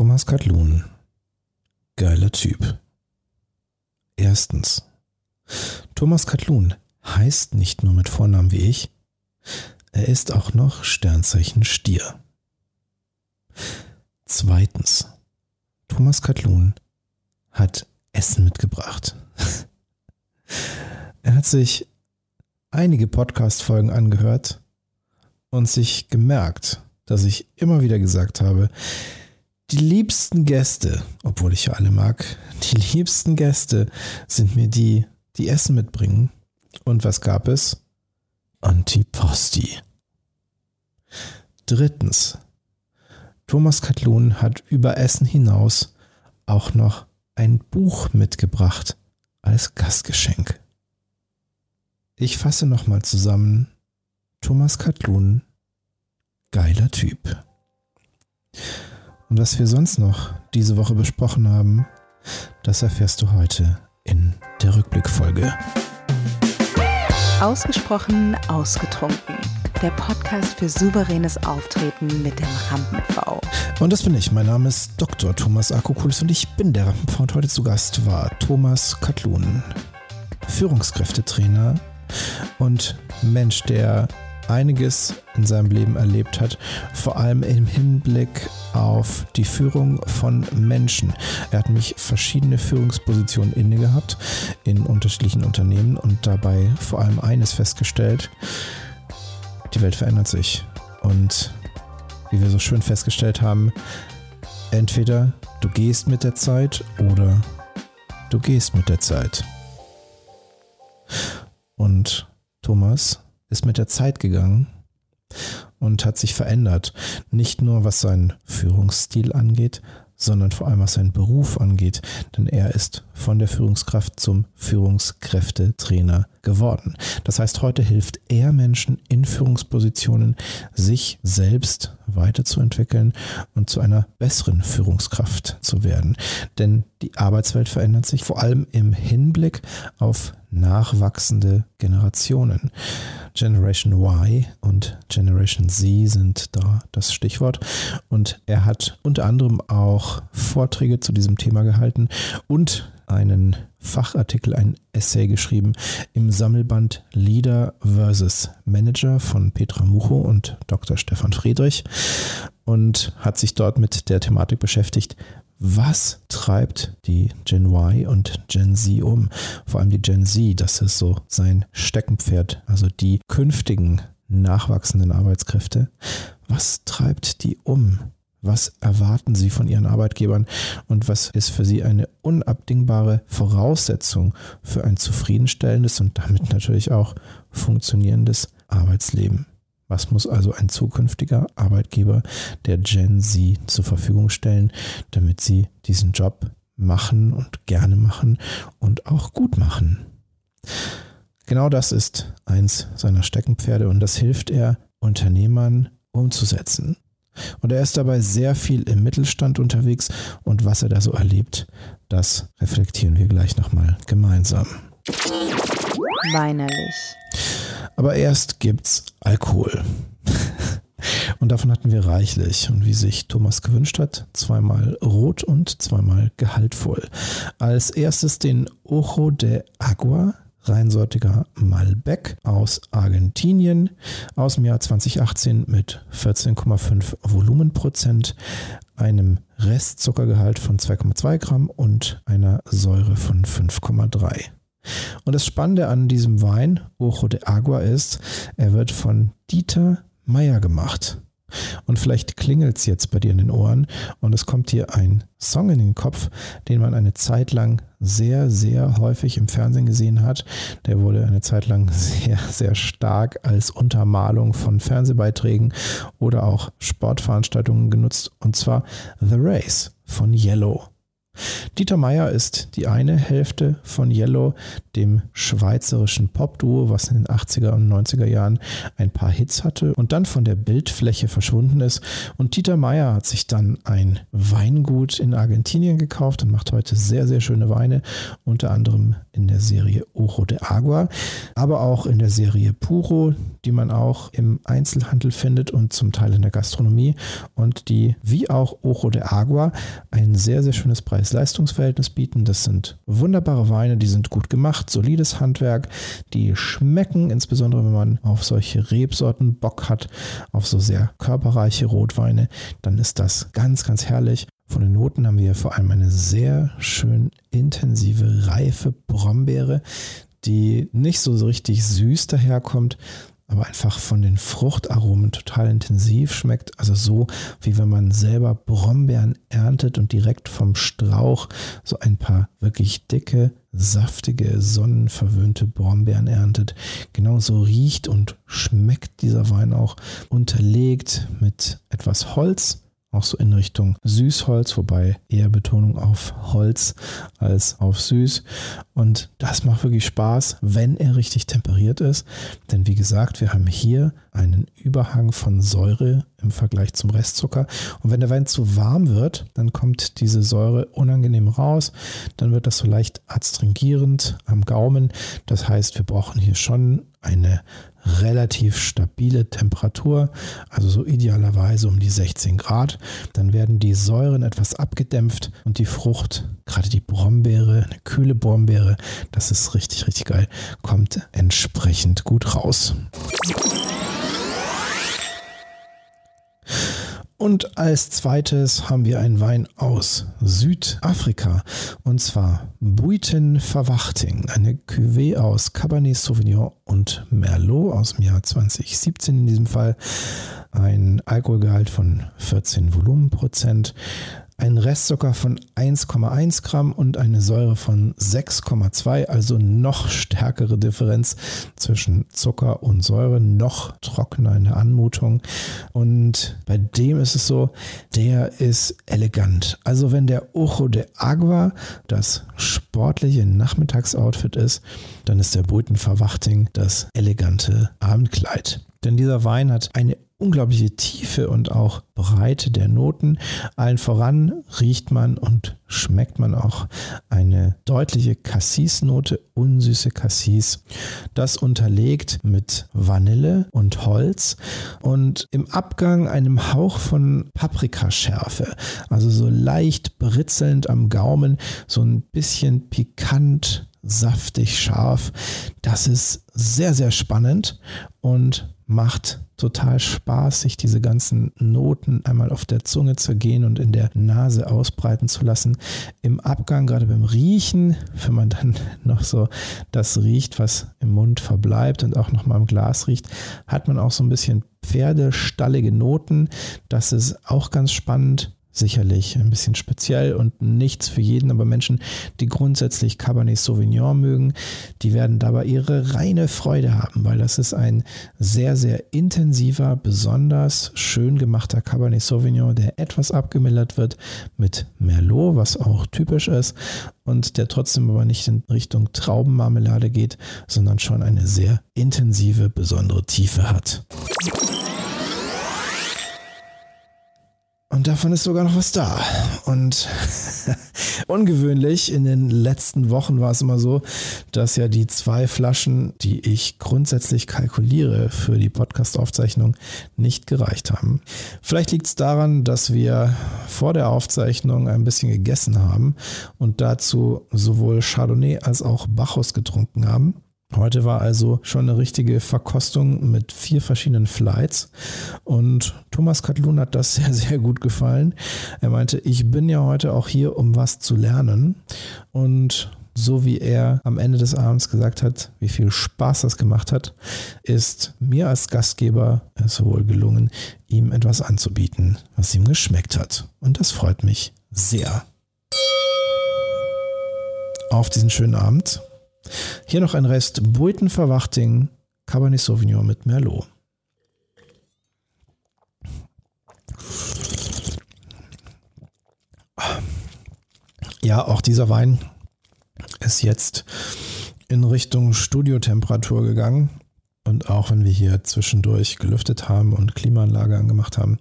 Thomas Katlun. Geiler Typ. Erstens. Thomas Katlun heißt nicht nur mit Vornamen wie ich, er ist auch noch Sternzeichen Stier. Zweitens. Thomas Katlun hat Essen mitgebracht. er hat sich einige Podcast-Folgen angehört und sich gemerkt, dass ich immer wieder gesagt habe, die liebsten Gäste, obwohl ich ja alle mag, die liebsten Gäste sind mir die, die Essen mitbringen. Und was gab es? Antiposti. Drittens. Thomas Katlun hat über Essen hinaus auch noch ein Buch mitgebracht als Gastgeschenk. Ich fasse nochmal zusammen. Thomas Katlun, geiler Typ. Und was wir sonst noch diese Woche besprochen haben, das erfährst du heute in der Rückblickfolge. Ausgesprochen ausgetrunken. Der Podcast für souveränes Auftreten mit dem Rampen-V. Und das bin ich. Mein Name ist Dr. Thomas Akokulis und ich bin der Rampen-V. Und heute zu Gast war Thomas Katlun, Führungskräftetrainer und Mensch, der einiges in seinem Leben erlebt hat, vor allem im Hinblick auf die Führung von Menschen. Er hat mich verschiedene Führungspositionen inne gehabt in unterschiedlichen Unternehmen und dabei vor allem eines festgestellt, die Welt verändert sich. Und wie wir so schön festgestellt haben, entweder du gehst mit der Zeit oder du gehst mit der Zeit. Und Thomas ist mit der Zeit gegangen und hat sich verändert. Nicht nur was seinen Führungsstil angeht, sondern vor allem was seinen Beruf angeht, denn er ist von der Führungskraft zum Führungskräftetrainer geworden. Das heißt, heute hilft er Menschen in Führungspositionen, sich selbst weiterzuentwickeln und zu einer besseren Führungskraft zu werden. Denn die Arbeitswelt verändert sich vor allem im Hinblick auf nachwachsende Generationen. Generation Y und Generation Z sind da das Stichwort. Und er hat unter anderem auch Vorträge zu diesem Thema gehalten und einen Fachartikel, ein Essay geschrieben im Sammelband Leader vs. Manager von Petra Mucho und Dr. Stefan Friedrich und hat sich dort mit der Thematik beschäftigt, was treibt die Gen Y und Gen Z um? Vor allem die Gen Z, das ist so sein Steckenpferd, also die künftigen nachwachsenden Arbeitskräfte. Was treibt die um? Was erwarten Sie von Ihren Arbeitgebern und was ist für Sie eine unabdingbare Voraussetzung für ein zufriedenstellendes und damit natürlich auch funktionierendes Arbeitsleben? Was muss also ein zukünftiger Arbeitgeber der Gen Z zur Verfügung stellen, damit sie diesen Job machen und gerne machen und auch gut machen? Genau das ist eins seiner Steckenpferde und das hilft er Unternehmern umzusetzen. Und er ist dabei sehr viel im Mittelstand unterwegs und was er da so erlebt, das reflektieren wir gleich nochmal gemeinsam. Weinerlich. Aber erst gibt's Alkohol. Und davon hatten wir reichlich. Und wie sich Thomas gewünscht hat, zweimal rot und zweimal gehaltvoll. Als erstes den Ojo de Agua reinsortiger Malbec aus Argentinien aus dem Jahr 2018 mit 14,5 Volumenprozent, einem Restzuckergehalt von 2,2 Gramm und einer Säure von 5,3. Und das Spannende an diesem Wein, Ojo de Agua, ist, er wird von Dieter Meyer gemacht. Und vielleicht klingelt es jetzt bei dir in den Ohren und es kommt dir ein Song in den Kopf, den man eine Zeit lang sehr, sehr häufig im Fernsehen gesehen hat. Der wurde eine Zeit lang sehr, sehr stark als Untermalung von Fernsehbeiträgen oder auch Sportveranstaltungen genutzt und zwar The Race von Yellow. Dieter Meier ist die eine Hälfte von Yellow, dem schweizerischen Popduo, was in den 80er und 90er Jahren ein paar Hits hatte und dann von der Bildfläche verschwunden ist. Und Dieter Meier hat sich dann ein Weingut in Argentinien gekauft und macht heute sehr, sehr schöne Weine, unter anderem in der Serie Ojo de Agua, aber auch in der Serie Puro, die man auch im Einzelhandel findet und zum Teil in der Gastronomie und die wie auch Ojo de Agua ein sehr, sehr schönes Preis-Leistungs-Verhältnis bieten. Das sind wunderbare Weine, die sind gut gemacht, solides Handwerk, die schmecken, insbesondere wenn man auf solche Rebsorten Bock hat, auf so sehr körperreiche Rotweine, dann ist das ganz, ganz herrlich. Von den Noten haben wir vor allem eine sehr schön intensive, reife Brombeere, die nicht so richtig süß daherkommt, aber einfach von den Fruchtaromen total intensiv schmeckt. Also so, wie wenn man selber Brombeeren erntet und direkt vom Strauch so ein paar wirklich dicke, saftige, sonnenverwöhnte Brombeeren erntet. Genauso riecht und schmeckt dieser Wein auch unterlegt mit etwas Holz auch so in Richtung Süßholz, wobei eher Betonung auf Holz als auf Süß. Und das macht wirklich Spaß, wenn er richtig temperiert ist. Denn wie gesagt, wir haben hier einen Überhang von Säure im Vergleich zum Restzucker. Und wenn der Wein zu warm wird, dann kommt diese Säure unangenehm raus. Dann wird das so leicht adstringierend am Gaumen. Das heißt, wir brauchen hier schon eine relativ stabile Temperatur, also so idealerweise um die 16 Grad. Dann werden die Säuren etwas abgedämpft und die Frucht, gerade die Brombeere, eine kühle Brombeere, das ist richtig, richtig geil, kommt entsprechend gut raus. Und als zweites haben wir einen Wein aus Südafrika. Und zwar Buiten Verwachting, eine Cuvée aus Cabernet Sauvignon und Merlot aus dem Jahr 2017 in diesem Fall. Ein Alkoholgehalt von 14 Volumenprozent, ein Restzucker von 1,1 Gramm und eine Säure von 6,2, also noch stärkere Differenz zwischen Zucker und Säure, noch trockener in der Anmutung. Und bei dem ist es so, der ist elegant. Also wenn der Ojo de Agua das sportliche Nachmittagsoutfit ist, dann ist der Brüten Verwachting das elegante Abendkleid. Denn dieser Wein hat eine unglaubliche Tiefe und auch Breite der Noten. Allen voran riecht man und schmeckt man auch eine deutliche Cassis-Note, unsüße Cassis. Das unterlegt mit Vanille und Holz und im Abgang einem Hauch von Paprikaschärfe. Also so leicht britzelnd am Gaumen, so ein bisschen pikant saftig scharf. Das ist sehr, sehr spannend und macht total Spaß, sich diese ganzen Noten einmal auf der Zunge zergehen und in der Nase ausbreiten zu lassen. Im Abgang, gerade beim Riechen, wenn man dann noch so das riecht, was im Mund verbleibt und auch noch mal im Glas riecht, hat man auch so ein bisschen pferdestallige Noten. Das ist auch ganz spannend sicherlich ein bisschen speziell und nichts für jeden, aber Menschen, die grundsätzlich Cabernet Sauvignon mögen, die werden dabei ihre reine Freude haben, weil das ist ein sehr, sehr intensiver, besonders schön gemachter Cabernet Sauvignon, der etwas abgemildert wird mit Merlot, was auch typisch ist und der trotzdem aber nicht in Richtung Traubenmarmelade geht, sondern schon eine sehr intensive, besondere Tiefe hat. Und davon ist sogar noch was da. Und ungewöhnlich, in den letzten Wochen war es immer so, dass ja die zwei Flaschen, die ich grundsätzlich kalkuliere für die Podcast-Aufzeichnung, nicht gereicht haben. Vielleicht liegt es daran, dass wir vor der Aufzeichnung ein bisschen gegessen haben und dazu sowohl Chardonnay als auch Bacchus getrunken haben. Heute war also schon eine richtige Verkostung mit vier verschiedenen Flights und Thomas Katlun hat das sehr, sehr gut gefallen. Er meinte, ich bin ja heute auch hier, um was zu lernen und so wie er am Ende des Abends gesagt hat, wie viel Spaß das gemacht hat, ist mir als Gastgeber es wohl gelungen, ihm etwas anzubieten, was ihm geschmeckt hat. Und das freut mich sehr. Auf diesen schönen Abend hier noch ein Rest Buitenverwachting Cabernet Sauvignon mit Merlot. Ja, auch dieser Wein ist jetzt in Richtung Studiotemperatur gegangen. Und auch wenn wir hier zwischendurch gelüftet haben und Klimaanlage angemacht haben,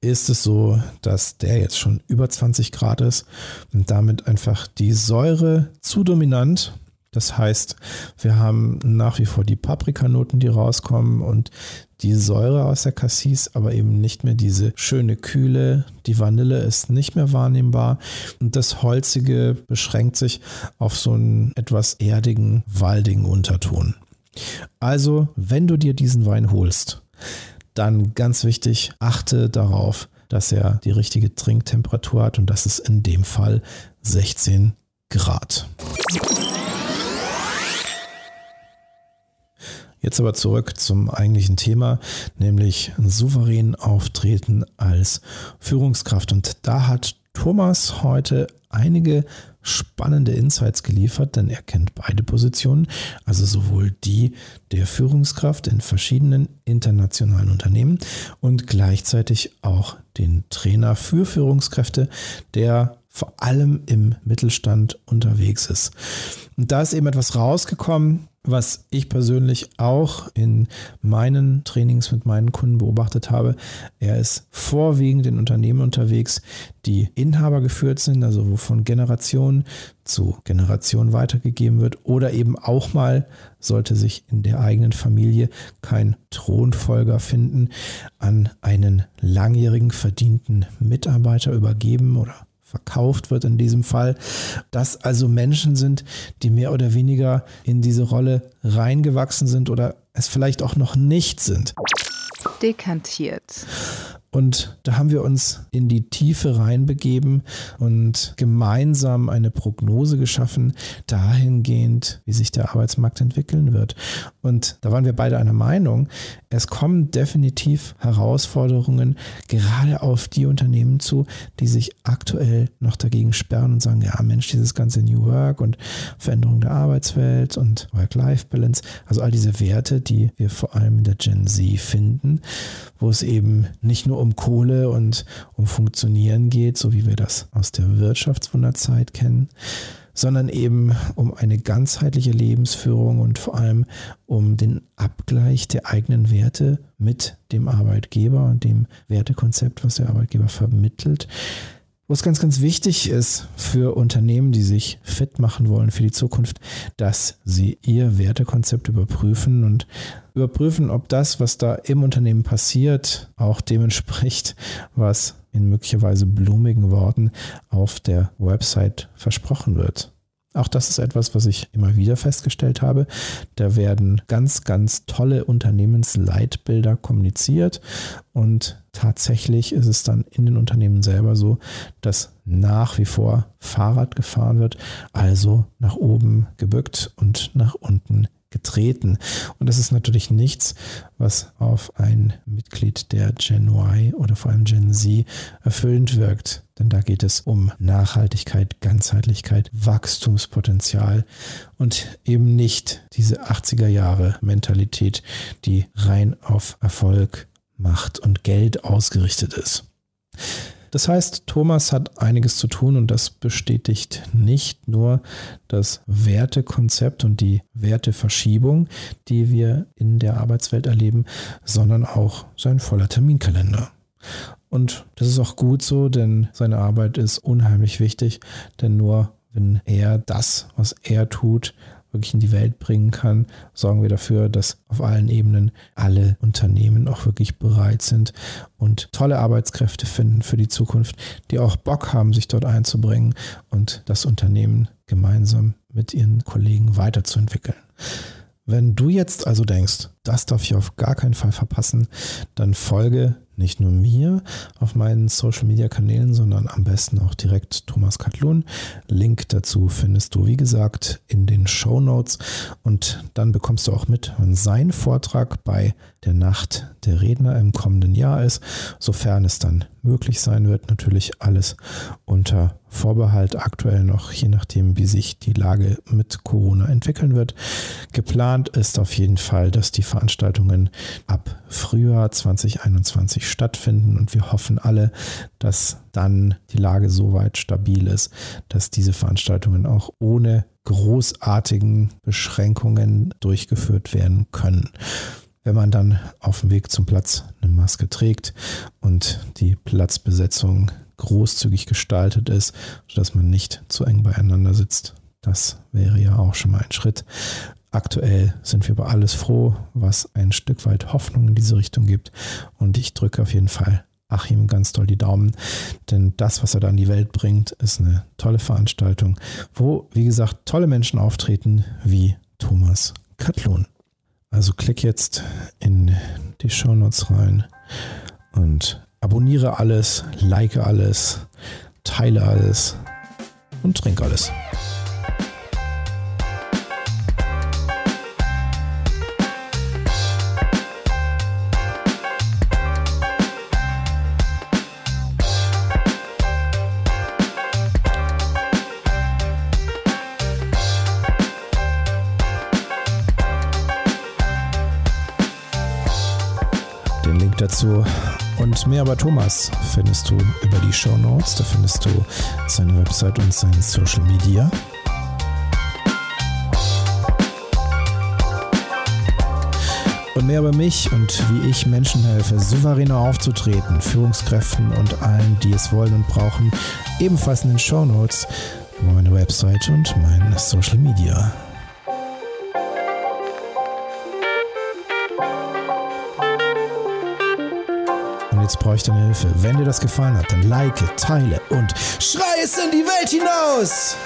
ist es so, dass der jetzt schon über 20 Grad ist und damit einfach die Säure zu dominant. Das heißt, wir haben nach wie vor die Paprikanoten, die rauskommen und die Säure aus der Cassis, aber eben nicht mehr diese schöne Kühle. Die Vanille ist nicht mehr wahrnehmbar und das Holzige beschränkt sich auf so einen etwas erdigen, waldigen Unterton. Also, wenn du dir diesen Wein holst, dann ganz wichtig, achte darauf, dass er die richtige Trinktemperatur hat und das ist in dem Fall 16 Grad. Jetzt aber zurück zum eigentlichen Thema, nämlich souverän auftreten als Führungskraft. Und da hat Thomas heute einige spannende Insights geliefert, denn er kennt beide Positionen, also sowohl die der Führungskraft in verschiedenen internationalen Unternehmen und gleichzeitig auch den Trainer für Führungskräfte, der vor allem im Mittelstand unterwegs ist. Und da ist eben etwas rausgekommen, was ich persönlich auch in meinen Trainings mit meinen Kunden beobachtet habe. Er ist vorwiegend in Unternehmen unterwegs, die Inhaber geführt sind, also wo von Generation zu Generation weitergegeben wird oder eben auch mal sollte sich in der eigenen Familie kein Thronfolger finden, an einen langjährigen verdienten Mitarbeiter übergeben oder verkauft wird in diesem Fall, dass also Menschen sind, die mehr oder weniger in diese Rolle reingewachsen sind oder es vielleicht auch noch nicht sind. Dekantiert. Und da haben wir uns in die Tiefe reinbegeben und gemeinsam eine Prognose geschaffen, dahingehend, wie sich der Arbeitsmarkt entwickeln wird. Und da waren wir beide einer Meinung, es kommen definitiv Herausforderungen gerade auf die Unternehmen zu, die sich aktuell noch dagegen sperren und sagen, ja Mensch, dieses ganze New Work und Veränderung der Arbeitswelt und Work-Life-Balance, also all diese Werte, die wir vor allem in der Gen Z finden, wo es eben nicht nur um Kohle und um Funktionieren geht, so wie wir das aus der Wirtschaftswunderzeit kennen, sondern eben um eine ganzheitliche Lebensführung und vor allem um den Abgleich der eigenen Werte mit dem Arbeitgeber und dem Wertekonzept, was der Arbeitgeber vermittelt. Wo es ganz, ganz wichtig ist für Unternehmen, die sich fit machen wollen für die Zukunft, dass sie ihr Wertekonzept überprüfen und überprüfen, ob das, was da im Unternehmen passiert, auch dem entspricht, was in möglicherweise blumigen Worten auf der Website versprochen wird. Auch das ist etwas, was ich immer wieder festgestellt habe. Da werden ganz, ganz tolle Unternehmensleitbilder kommuniziert und tatsächlich ist es dann in den Unternehmen selber so, dass nach wie vor Fahrrad gefahren wird, also nach oben gebückt und nach unten getreten. Und das ist natürlich nichts, was auf ein Mitglied der Gen Y oder vor allem Gen Z erfüllend wirkt. Denn da geht es um Nachhaltigkeit, Ganzheitlichkeit, Wachstumspotenzial und eben nicht diese 80er Jahre Mentalität, die rein auf Erfolg, Macht und Geld ausgerichtet ist. Das heißt, Thomas hat einiges zu tun und das bestätigt nicht nur das Wertekonzept und die Werteverschiebung, die wir in der Arbeitswelt erleben, sondern auch sein voller Terminkalender. Und das ist auch gut so, denn seine Arbeit ist unheimlich wichtig, denn nur wenn er das, was er tut, wirklich in die Welt bringen kann, sorgen wir dafür, dass auf allen Ebenen alle Unternehmen auch wirklich bereit sind und tolle Arbeitskräfte finden für die Zukunft, die auch Bock haben, sich dort einzubringen und das Unternehmen gemeinsam mit ihren Kollegen weiterzuentwickeln. Wenn du jetzt also denkst, das darf ich auf gar keinen Fall verpassen, dann folge nicht nur mir auf meinen Social Media Kanälen, sondern am besten auch direkt Thomas Katlun. Link dazu findest du, wie gesagt, in den Show Notes. Und dann bekommst du auch mit, wann sein Vortrag bei der Nacht der Redner im kommenden Jahr ist, sofern es dann möglich sein wird. Natürlich alles unter Vorbehalt aktuell noch, je nachdem, wie sich die Lage mit Corona entwickeln wird. Geplant ist auf jeden Fall, dass die Veranstaltungen ab Frühjahr 2021 kurzfristig stattfinden und wir hoffen alle, dass dann die Lage so weit stabil ist, dass diese Veranstaltungen auch ohne großartigen Beschränkungen durchgeführt werden können. Wenn man dann auf dem Weg zum Platz eine Maske trägt und die Platzbesetzung großzügig gestaltet ist, sodass man nicht zu eng beieinander sitzt. Das wäre ja auch schon mal ein Schritt. Aktuell sind wir über alles froh, was ein Stück weit Hoffnung in diese Richtung gibt. Und ich drücke auf jeden Fall Achim ganz toll die Daumen, denn das, was er da in die Welt bringt, ist eine tolle Veranstaltung, wo, wie gesagt, tolle Menschen auftreten wie Thomas Katlun. Also klick jetzt in die Shownotes rein und abonniere alles, like alles, teile alles und trink alles. Dazu. Und mehr über Thomas findest du über die Show Notes. Da findest du seine Website und sein Social Media. Und mehr über mich und wie ich Menschen helfe, souveräner aufzutreten, Führungskräften und allen, die es wollen und brauchen, ebenfalls in den Show Notes meine Website und mein Social Media. Jetzt brauche ich deine Hilfe. Wenn dir das gefallen hat, dann like, teile und schrei es in die Welt hinaus!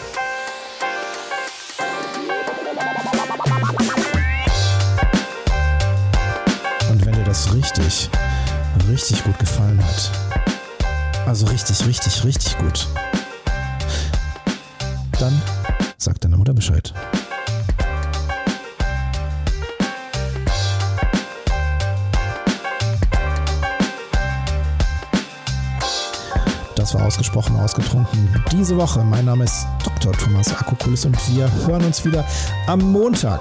Und wenn dir das richtig, richtig gut gefallen hat, also richtig, richtig, richtig gut, dann sag deiner Mutter Bescheid. Das war ausgesprochen ausgetrunken. Diese Woche. Mein Name ist Dr. Thomas Akokulis und wir hören uns wieder am Montag.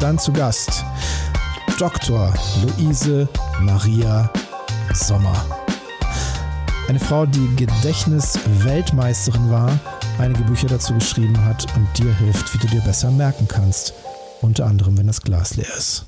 Dann zu Gast Dr. Luise Maria Sommer. Eine Frau, die Gedächtnisweltmeisterin war, einige Bücher dazu geschrieben hat und dir hilft, wie du dir besser merken kannst. Unter anderem, wenn das Glas leer ist.